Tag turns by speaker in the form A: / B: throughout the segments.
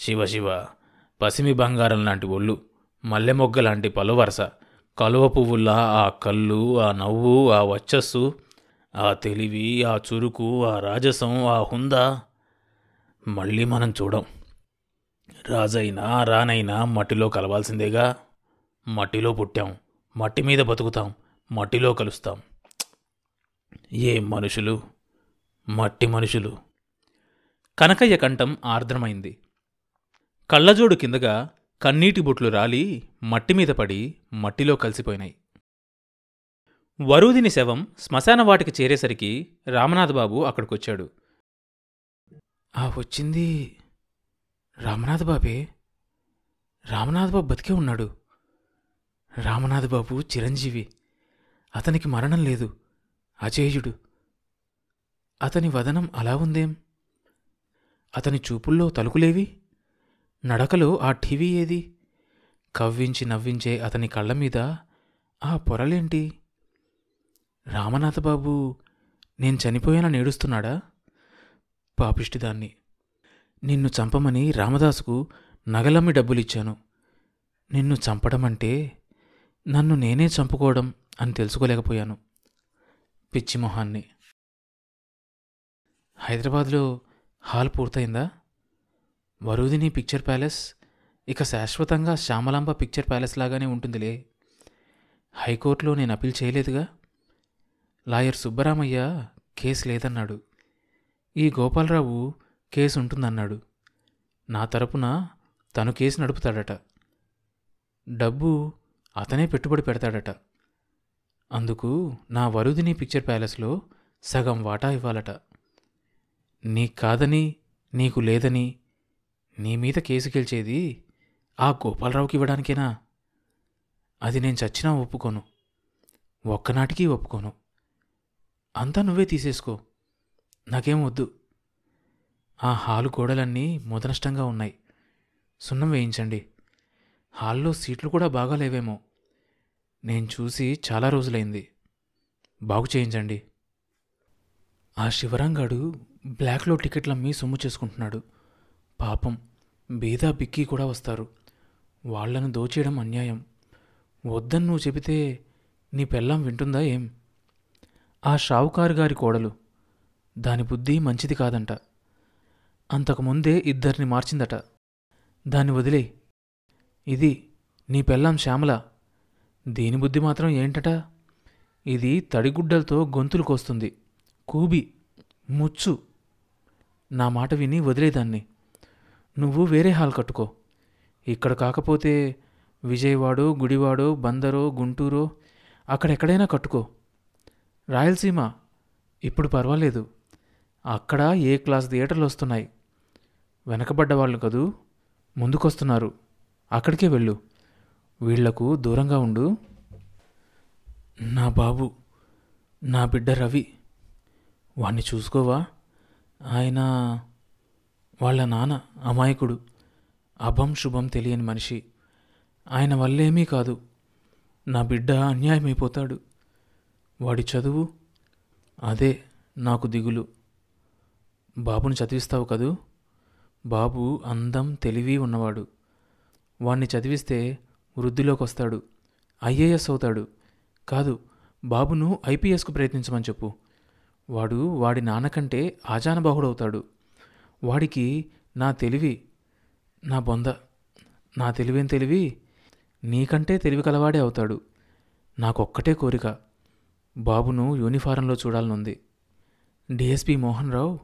A: శివ శివ పసిమి బంగారం లాంటి ఒళ్ళు మల్లె మొగ్గ లాంటి పలువరస కలువ పువ్వుల్లా ఆ కళ్ళు ఆ నవ్వు ఆ వచ్చస్సు ఆ తెలివి ఆ చురుకు ఆ రాజసం ఆ హుందా. మళ్ళీ మనం చూడం. రాజైనా రానైనా మట్టిలో కలవాల్సిందేగా. మట్టిలో పుట్టాం. మట్టి మీద బతుకుతాం. మట్టిలో కలుస్తాం. ఏ మనుషులు? మట్టి మనుషులు. కనకయ్య కంఠం ఆర్ద్రమైంది. కళ్ళజోడు కిందగా కన్నీటి బొట్లు రాలి మట్టి మీద పడి మట్టిలో కలిసిపోయినాయి. వరూదిని శవం శ్మశాన వాటికి చేరేసరికి రామనాథబాబు అక్కడికొచ్చాడు. ఆ వచ్చింది. రామనాథబాబే. బాబే బాబు బతికే ఉన్నాడు. రామనాథ్ బాబు చిరంజీవి. అతనికి మరణం లేదు. అజేయుడు. అతని వదనం అలా ఉందేం? అతని చూపుల్లో తలుకులేవి? నడకలో ఆ టీవీ ఏది? కవ్వించి నవ్వించే అతని కళ్ళ మీద ఆ పొరలేంటి? రామనాథబాబు నేను చనిపోయానని ఏడుస్తున్నాడా పాపిష్టిదాన్ని నిన్ను చంపమని రామదాసుకు నగలమ్మి డబ్బులిచ్చాను. నిన్ను చంపడమంటే నన్ను నేనే చంపుకోవడం అని తెలుసుకోలేకపోయాను. పిచ్చి మొహాన్ని. హైదరాబాద్లో హాల్ పూర్తయిందా? వరుదిని పిక్చర్ ప్యాలెస్? ఇక శాశ్వతంగా శ్యామలాంబ పిక్చర్ ప్యాలెస్ లాగానే ఉంటుందిలే. హైకోర్టులో నేను అప్పీల్ చేయలేదుగా? లాయర్ సుబ్బరామయ్య కేసు లేదన్నాడు. ఈ గోపాలరావు కేసు ఉంటుందన్నాడు. నా తరపున తను కేసు నడుపుతాడట. డబ్బు అతనే పెట్టుబడి పెడతాడట. అందుకు నా వరుదిని పిక్చర్ ప్యాలెస్లో సగం వాటా ఇవ్వాలట. నీకు కాదని నీకు లేదని నీ మీద కేసు గెలిచేది ఆ గోపాలరావుకి ఇవ్వడానికేనా? అది నేను చచ్చినా ఒప్పుకోను. ఒక్కనాటికి ఒప్పుకోను. అంతా నువ్వే తీసేసుకో. నాకేం వద్దు. ఆ హాలు గోడలన్నీ మొదనష్టంగా ఉన్నాయి. సున్నం వేయించండి. హాల్లో సీట్లు కూడా బాగా లేవేమో. నేను చూసి చాలా రోజులైంది. బాగు చేయించండి. ఆ శివరంగాడు బ్లాక్లో టికెట్లు అమ్మి సొమ్ము చేసుకుంటున్నాడు. పాపం బీదా బిక్కీ కూడా వస్తారు. వాళ్ళను దోచేయడం అన్యాయం. వద్దని నువ్వు చెబితే నీ పెళ్ళాం వింటుందా ఏం? ఆ షావుకారు గారి కోడలు. దాని బుద్ధి మంచిది కాదంట. అంతకుముందే ఇద్దరిని మార్చిందట. దాన్ని వదిలే ఇది నీ పెళ్ళాం శ్యామల. దీని బుద్ధి మాత్రం ఏంటట? ఇది తడిగుడ్డలతో గొంతులు కోస్తుంది. కూబి ముచ్చు. నా మాట విని వదిలేదాన్ని నువ్వు వేరే హాల్ కట్టుకో. ఇక్కడ కాకపోతే విజయవాడో గుడివాడో బందరో గుంటూరో అక్కడెక్కడైనా కట్టుకో. రాయలసీమ? ఇప్పుడు పర్వాలేదు. అక్కడ ఏ క్లాస్ థియేటర్లు వస్తున్నాయి? వెనకబడ్డ వాళ్ళు కదూ? ముందుకొస్తున్నారు. అక్కడికే వెళ్ళు. వీళ్ళకు దూరంగా ఉండు. నా బాబు నా బిడ్డ రవి. వాణ్ణి చూసుకోవా? ఆయన వాళ్ళ నాన్న అమాయకుడు అభం శుభం తెలియని మనిషి. ఆయన వల్లేమీ కాదు. నా బిడ్డ అన్యాయమైపోతాడు. వాడి చదువు అదే నాకు దిగులు. బాబుని చదివిస్తావు కదూ? బాబు అందం తెలివి ఉన్నవాడు. వాణ్ణి చదివిస్తే వృద్ధిలోకి వస్తాడు ఐఏఎస్ అవుతాడు. కాదు బాబును ఐపీఎస్కు ప్రయత్నించమని చెప్పు. వాడు వాడి నాన్నకంటే ఆజానబాహుడవుతాడు. వాడికి నా తెలివి నా బొంద నా తెలివేం తెలివి? నీకంటే తెలివి కలవాడే అవుతాడు. నాకొక్కటే కోరిక. బాబును యూనిఫారంలో చూడాలనుంది. డిఎస్పి మోహన్ రావు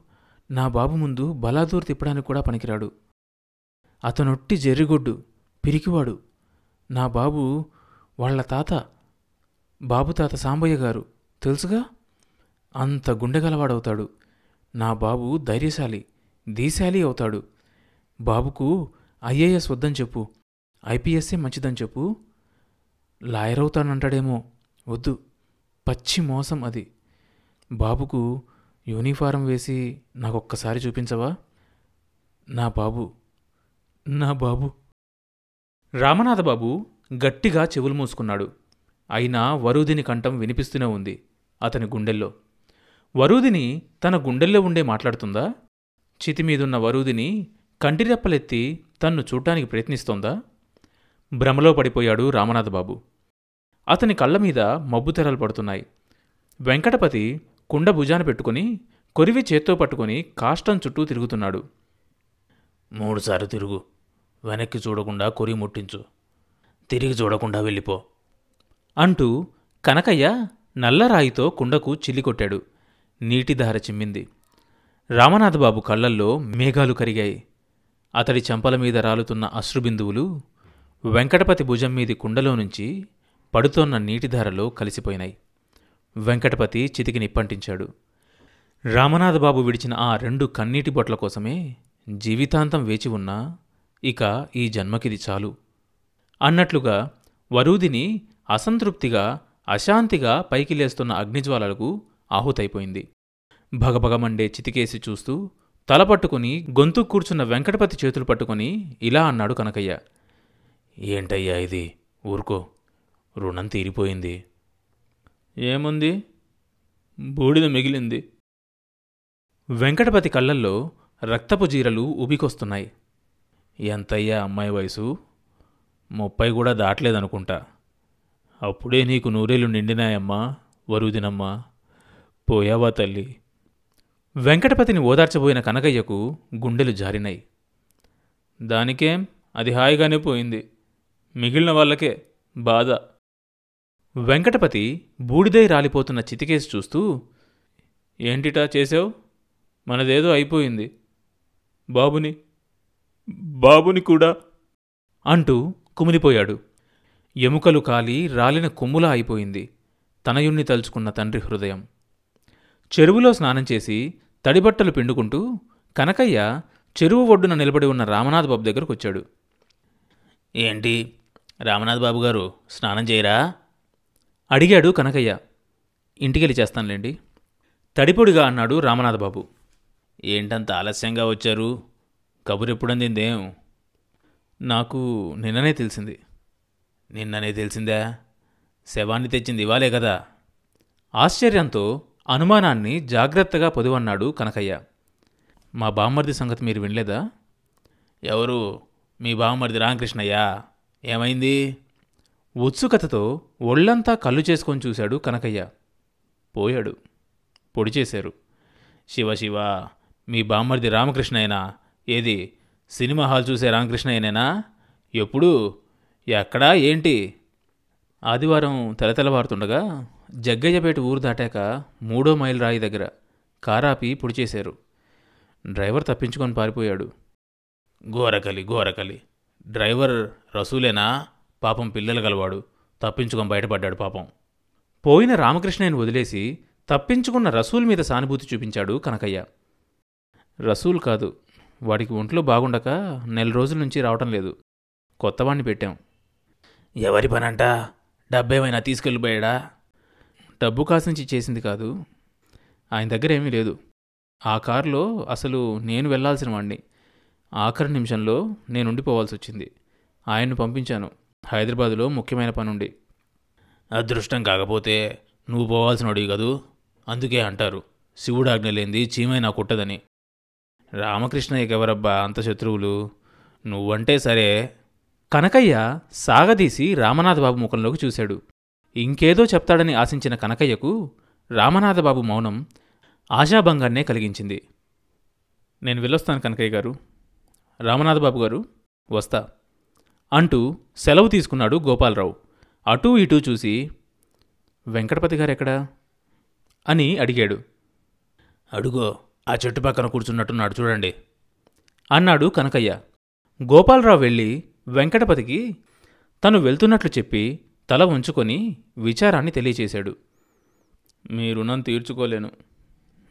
A: నా బాబు ముందు బలాదూర్ తిప్పడానికి కూడా పనికిరాడు. అతనొట్టి జెర్రిగొడ్డు పిరికివాడు. నా బాబు వాళ్ళ తాత బాబు తాత సాంబయ్య గారు. తెలుసుగా? అంత గుండెగలవాడవుతాడు. నా బాబు ధైర్యశాలి. దీశాలి అవుతాడు. బాబుకు ఐఏఎస్ వద్దని చెప్పు. ఐపీఎస్ఏ మంచిదని చెప్పు. లాయర్ అవుతానంటాడేమో. వద్దు. పచ్చి మోసం అది. బాబుకు యూనిఫారం వేసి నాకొక్కసారి చూపించవా? నా బాబు. నా బాబు. రామనాథబాబు గట్టిగా చెవులు మూసుకున్నాడు. అయినా వరూదిని కంఠం వినిపిస్తూనే ఉంది అతని గుండెల్లో. వరూదిని తన గుండెల్లో ఉండే మాట్లాడుతుందా? చితిమీదున్న వరూదిని కంటిరెప్పలెత్తి తన్ను చూడ్డానికి ప్రయత్నిస్తోందా? భ్రమలో పడిపోయాడు రామనాథబాబు. అతని కళ్ళ మీద మబ్బు తెరలు పడుతున్నాయి. వెంకటపతి కుండ భుజాన పెట్టుకుని కొరివి చేత్తో పట్టుకుని కాష్టం చుట్టూ తిరుగుతున్నాడు. మూడుసార్లు తిరుగు. వెనక్కి చూడకుండా కొరి ముట్టించు. తిరిగి చూడకుండా వెళ్ళిపో. అంటూ కనకయ్య నల్లరాయితో కుండకు చిల్లికొట్టాడు నీటిధార చిమ్మింది. రామనాథబాబు కళ్ళల్లో మేఘాలు కరిగాయి. అతడి చెంపల మీద రాలుతున్న అశ్రుబిందువులు వెంకటపతి భుజం మీది కుండలో నుంచి పడుతోన్న నీటిధారలో కలిసిపోయినాయి. వెంకటపతి చితికి నిప్పంటించాడు. రామనాథబాబు విడిచిన ఆ రెండు కన్నీటి బొట్ల కోసమే జీవితాంతం వేచి ఉన్నా ఇక ఈ జన్మకిది చాలు. అన్నట్లుగా వరూదిని అసంతృప్తిగా అశాంతిగా పైకి లేస్తున్న అగ్నిజ్వాలలకు ఆహుతైపోయింది. భగభగమండే చితికేసి చూస్తూ తల పట్టుకుని గొంతు కూర్చున్న వెంకటపతి చేతులు పట్టుకుని ఇలా అన్నాడు కనకయ్య. ఏంటయ్యా ఇది? ఊరుకో. రుణం తీరిపోయింది. ఏముంది? బూడిద మిగిలింది. వెంకటపతి కళ్ళల్లో రక్తపు జీరలు ఉబికొస్తున్నాయి ఎంతయ్యా అమ్మాయి వయసు? ముప్పై కూడా దాటలేదనుకుంటా. అప్పుడే నీకు నూరేళ్ళు నిండినాయమ్మా వరుదినమ్మా. పోయావా తల్లి? వెంకటపతిని ఓదార్చబోయిన కనకయ్యకు గుండెలు జారినాయి దానికేం అది హాయిగానే పోయింది. మిగిలిన వాళ్ళకే బాధ. వెంకటపతి బూడిదై రాలిపోతున్న చితికేసి చూస్తూ ఏంటిటా చేసావు మనదేదో అయిపోయింది. బాబుని బాబుని కూడా అంటూ కుమిలిపోయాడు. ఎముకలు కాలి రాలిన కొమ్ములా అయిపోయింది తనయుణ్ణి తలుచుకున్న తండ్రి హృదయం. చెరువులో స్నానం చేసి తడిబట్టలు పిండుకుంటూ కనకయ్య చెరువు ఒడ్డున నిలబడి ఉన్న రామనాథ్ బాబు దగ్గరకు వచ్చాడు. ఏంటి? రామనాథ్ బాబు గారు స్నానం చేయరా? అడిగాడు కనకయ్య. ఇంటికెళ్ళి చేస్తానులేండి. తడిపొడిగా అన్నాడు రామనాథ్ బాబు. ఏంటంత ఆలస్యంగా వచ్చారు? కబురెప్పుడందిందేం? నాకు నిన్ననే తెలిసింది. నిన్ననే తెలిసిందా? శవాన్ని తెచ్చింది ఇవాలే కదా. ఆశ్చర్యంతో అనుమానాన్ని జాగ్రత్తగా పొదువన్నాడు కనకయ్య. మా బామ్మర్ది సంగతి మీరు వినలేదా? ఎవరు? మీ బామ్మర్ది రామకృష్ణయ్యా. ఏమైంది? ఉత్సుకతతో ఒళ్ళంతా కళ్ళు చేసుకొని చూశాడు కనకయ్య. పోయాడు. పొడి చేశారు. శివ శివ మీ బామ్మర్ది రామకృష్ణయ్యనా? ఏది సినిమా హాల్ చూసే రామకృష్ణయ్యనేనా? ఎప్పుడు? ఎక్కడా? ఏంటి? ఆదివారం తెలతెలవారుతుండగా జగ్గయ్యపేట ఊరు దాటాక మూడో మైల్ రాయి దగ్గర కారాపి పొడి చేశారు డ్రైవర్ తప్పించుకొని పారిపోయాడు. గోరకలి గోరకలి డ్రైవర్ రసూలేనా? పాపం పిల్లలు గలవాడు. తప్పించుకొని బయటపడ్డాడు పాపం. పోయిన రామకృష్ణయ్యను వదిలేసి తప్పించుకున్న రసూల్ మీద సానుభూతి చూపించాడు కనకయ్య. రసూల్ కాదు. వాడికి ఒంట్లో బాగుండక నెల రోజుల నుంచి రావటం లేదు. కొత్తవాణ్ణి పెట్టాం. ఎవరి పనంట? డబ్బేమైనా తీసుకెళ్ళిపోయాడా? డబ్బు కాసించి చేసింది కాదు. ఆయన దగ్గర ఏమీ లేదు. ఆ కారులో అసలు నేను వెళ్ళాల్సిన వాణ్ణి. ఆఖరి నిమిషంలో నేను ఉండిపోవాల్సి వచ్చింది. ఆయన్ను పంపించాను. హైదరాబాదులో ముఖ్యమైన పనుండి అదృష్టం కాకపోతే నువ్వు పోవాల్సినోడివి కదూ? అందుకే అంటారు. శివుడాజ్ఞ చీమై చీమైనా కుట్టదని. రామకృష్ణయ్యకెవరబ్బా అంత శత్రువులు? నువ్వంటే సరే. కనకయ్య సాగదీసి రామనాథబాబు ముఖంలోకి చూశాడు. ఇంకేదో చెప్తాడని ఆశించిన కనకయ్యకు రామనాథబాబు మౌనం ఆశాభంగాన్నే కలిగించింది. నేను వెళ్ళొస్తాను కనకయ్య గారు. రామనాథబాబు గారు వస్తా అంటూ సెలవు తీసుకున్నాడు గోపాలరావు. అటూ ఇటూ చూసి వెంకటపతి గారెక్కడా అని అడిగాడు. అడుగో ఆ చెట్టు పక్కన కూర్చున్నట్టున్నాడు చూడండి అన్నాడు కనకయ్య. గోపాలరావు వెళ్ళి వెంకటపతికి తను వెళ్తున్నట్లు చెప్పి తల ఉంచుకొని విచారాన్ని తెలియచేశాడు. మీ రుణం తీర్చుకోలేను.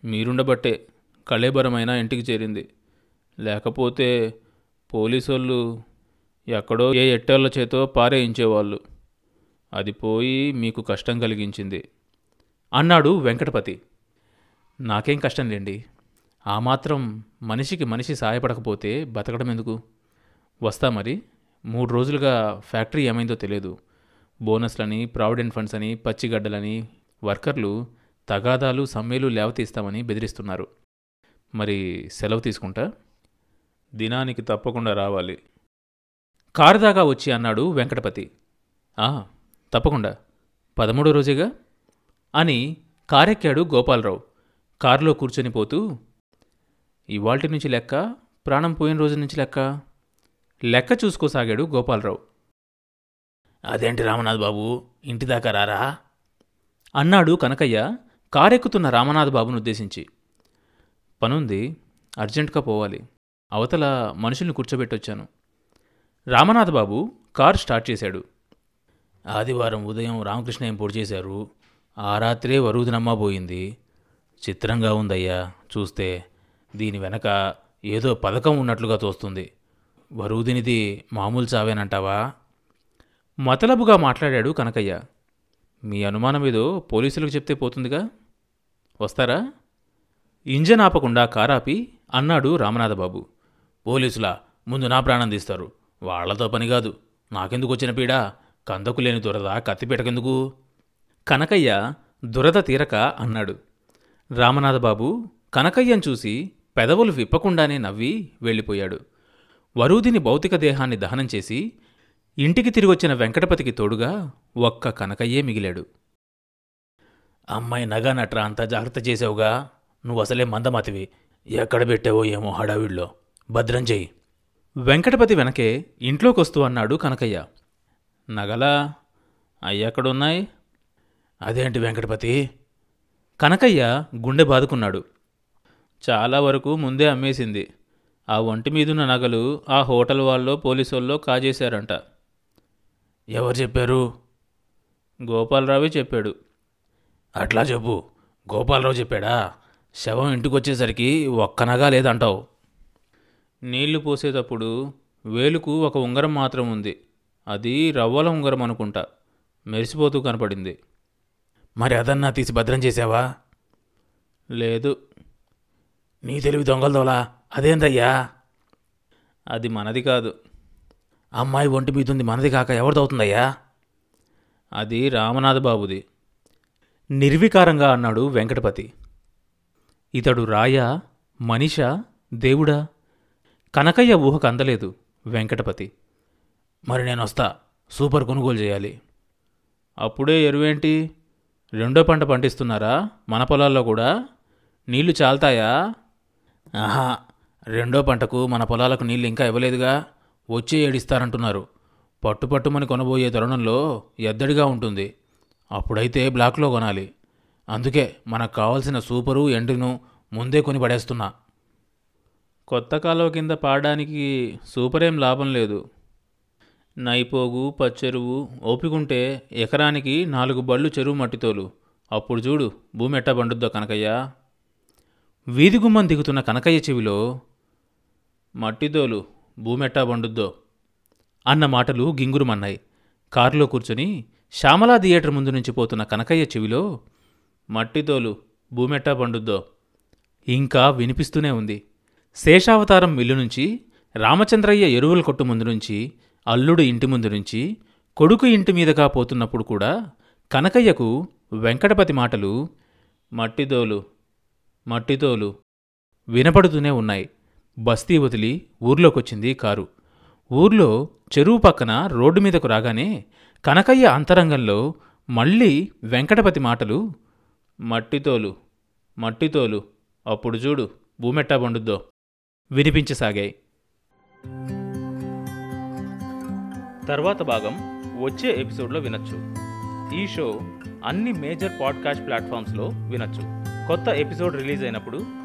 A: మీరుండబట్టే కళేబరమైన ఇంటికి చేరింది. లేకపోతే పోలీసోళ్ళు ఎక్కడో ఏ ఎట్టేళ్ళ చేతో పారేయించేవాళ్ళు. అది పోయి మీకు కష్టం కలిగించింది అన్నాడు వెంకటపతి. నాకేం కష్టం లేండి. ఆ మాత్రం మనిషికి మనిషి సాయపడకపోతే బతకడం ఎందుకు వస్తా మరి. మూడు రోజులుగా ఫ్యాక్టరీ ఏమైందో తెలియదు. బోనస్లని ప్రావిడెంట్ ఫండ్స్ అని పచ్చిగడ్డలని వర్కర్లు తగాదాలు సమ్మెలు లేవతీస్తామని బెదిరిస్తున్నారు. మరి సెలవు తీసుకుంటా? దినానికి తప్పకుండా రావాలి. కారు దాకా వచ్చి అన్నాడు వెంకటపతి. ఆ తప్పకుండా. పదమూడో రోజేగా? అని కారెక్కాడు గోపాలరావు. కారులో కూర్చొని పోతూ ఇవాల్టి నుంచి లెక్క ప్రాణం పోయిన రోజు నుంచి లెక్క? లెక్క చూసుకోసాగాడు గోపాలరావు. అదేంటి రామనాథ్ బాబు? ఇంటి దాకా రారా? అన్నాడు కనకయ్య కారెక్కుతున్న రామనాథ్ బాబును ఉద్దేశించి. పనుంది అర్జెంటుగా పోవాలి. అవతల మనుషుల్ని కూర్చోబెట్టొచ్చాను. రామనాథ్ బాబు కారు స్టార్ట్ చేశాడు. ఆదివారం ఉదయం రామకృష్ణయ్య పొడి చేశారు. ఆ రాత్రే వరుదినమ్మ పోయింది. చిత్రంగా ఉందయ్యా చూస్తే దీని వెనక ఏదో పథకం ఉన్నట్లుగా తోస్తుంది. వరుదినిది మామూలు చావేనంటావా? మతలబుగా మాట్లాడాడు కనకయ్య. మీ అనుమానం ఏదో పోలీసులకు చెప్తే పోతుందిగా? వస్తారా? ఇంజన్ ఆపకుండా కారాపి అన్నాడు రామనాథబాబు. పోలీసులా ముందు నా ప్రాణం తీస్తారు. వాళ్ళతో పని కాదు. నాకెందుకు వచ్చిన పీడ? కందకు లేని దురద కత్తిపీటకెందుకు కనకయ్య దురద తీరక అన్నాడు. రామనాథబాబు కనకయ్యను చూసి పెదవులు విప్పకుండానే నవ్వి వెళ్ళిపోయాడు. వరూధిని భౌతిక దేహాన్ని దహనం చేసి ఇంటికి తిరిగొచ్చిన వెంకటపతికి తోడుగా ఒక్క కనకయ్యే మిగిలాడు. అమ్మాయి నగా నట్రా అంతా జాగ్రత్త చేసావుగా నువ్వు అసలే మందమతివి. ఎక్కడ పెట్టావో ఏమో హడావిడిలో. భద్రం చెయ్యి. వెంకటపతి వెనకే ఇంట్లోకొస్తూ అన్నాడు కనకయ్య. నగలా? అయ్యక్కడున్నాయి అదేంటి వెంకటపతి? కనకయ్య గుండె బాదుకున్నాడు. చాలా వరకు ముందే అమ్మేసింది. ఆ ఒంటి మీదున్న నగలు ఆ హోటల్ వాళ్ళో పోలీసోళ్ళో కాజేశారంట. ఎవరు చెప్పారు? గోపాలరావే చెప్పాడు. అట్లా చెప్పు. గోపాలరావు చెప్పాడా? శవం ఇంటికొచ్చేసరికి ఒక్క నగా లేదంటావు. నీళ్ళు పోసేటప్పుడు వేలుకు ఒక ఉంగరం మాత్రం ఉంది. అది రవ్వల ఉంగరం అనుకుంటా. మెరిసిపోతూ కనపడింది. మరి అదన్నా తీసి భద్రం చేసావా లేదు. నీ తెలివి దొంగలదోలా అదేందయ్యా? అది మనది కాదు. అమ్మాయి ఒంటి మీదుంది మనది కాక ఎవరిదవుతుందయ్యా అది రామనాథ బాబుది. నిర్వికారంగా అన్నాడు వెంకటపతి. ఇతడు రాయా మనిషా దేవుడా? కనకయ్య ఊహకు అందలేదు వెంకటపతి. మరి నేను వస్తా సూపర్ కొనుగోలు చేయాలి. అప్పుడే ఎరువేంటి? రెండో పంట పండిస్తున్నారా? మన పొలాల్లో కూడా? నీళ్ళు చాలుతాయా? ఆహా రెండో పంటకు మన పొలాలకు నీళ్ళు ఇంకా ఇవ్వలేదుగా? వచ్చే ఏడిస్తారంటున్నారు పట్టు పట్టుమని కొనబోయే తరుణంలో ఎద్దడిగా ఉంటుంది. అప్పుడైతే బ్లాక్లో కొనాలి. అందుకే మనకు కావాల్సిన సూపరు ఎండ్రిను ముందే కొని పడేస్తున్నా. కొత్త కాలువ కింద పాడడానికి సూపరేం లాభం లేదు. నైపోగు పచ్చెరువు ఓపికుంటే ఎకరానికి నాలుగు బళ్ళు చెరువు మట్టితోలు. అప్పుడు చూడు భూమి ఎట్టా పండుద్దో కనకయ్య. వీధి గుమ్మం దిగుతున్న కనకయ్య చెవిలో మట్టితోలు భూమెట్టా వండుద్దో పండుద్దో? అన్న మాటలు గింగురుమన్నాయి. కారులో కూర్చొని శ్యామలా థియేటర్ ముందు నుంచి పోతున్న కనకయ్య చెవిలో మట్టితోలు భూమెట్టా పండుద్దో? ఇంకా వినిపిస్తూనే ఉంది. శేషావతారం మిల్లు నుంచి రామచంద్రయ్య ఎరువుల కొట్టు ముందు నుంచి అల్లుడు ఇంటి ముందు నుంచి కొడుకు ఇంటి మీదగా పోతున్నప్పుడు కూడా కనకయ్యకు వెంకటపతి మాటలు మట్టితోలు మట్టితోలు వినపడుతూనే ఉన్నాయి. బస్తీ వదిలి ఊర్లోకొచ్చింది కారు. ఊర్లో చెరువు పక్కన రోడ్డు మీదకు రాగానే కనకయ్య అంతరంగంలో మళ్ళీ వెంకటపతి మాటలు మట్టితోలు మట్టితోలు అప్పుడు చూడు భూమెట్టా పండుద్దో వినిపించసాగాయి. తర్వాత భాగం వచ్చే ఎపిసోడ్లో వినొచ్చు. ఈ షో అన్ని మేజర్ పాడ్కాస్ట్ ప్లాట్ఫామ్స్లో వినొచ్చు. కొత్త ఎపిసోడ్ రిలీజ్ అయినప్పుడు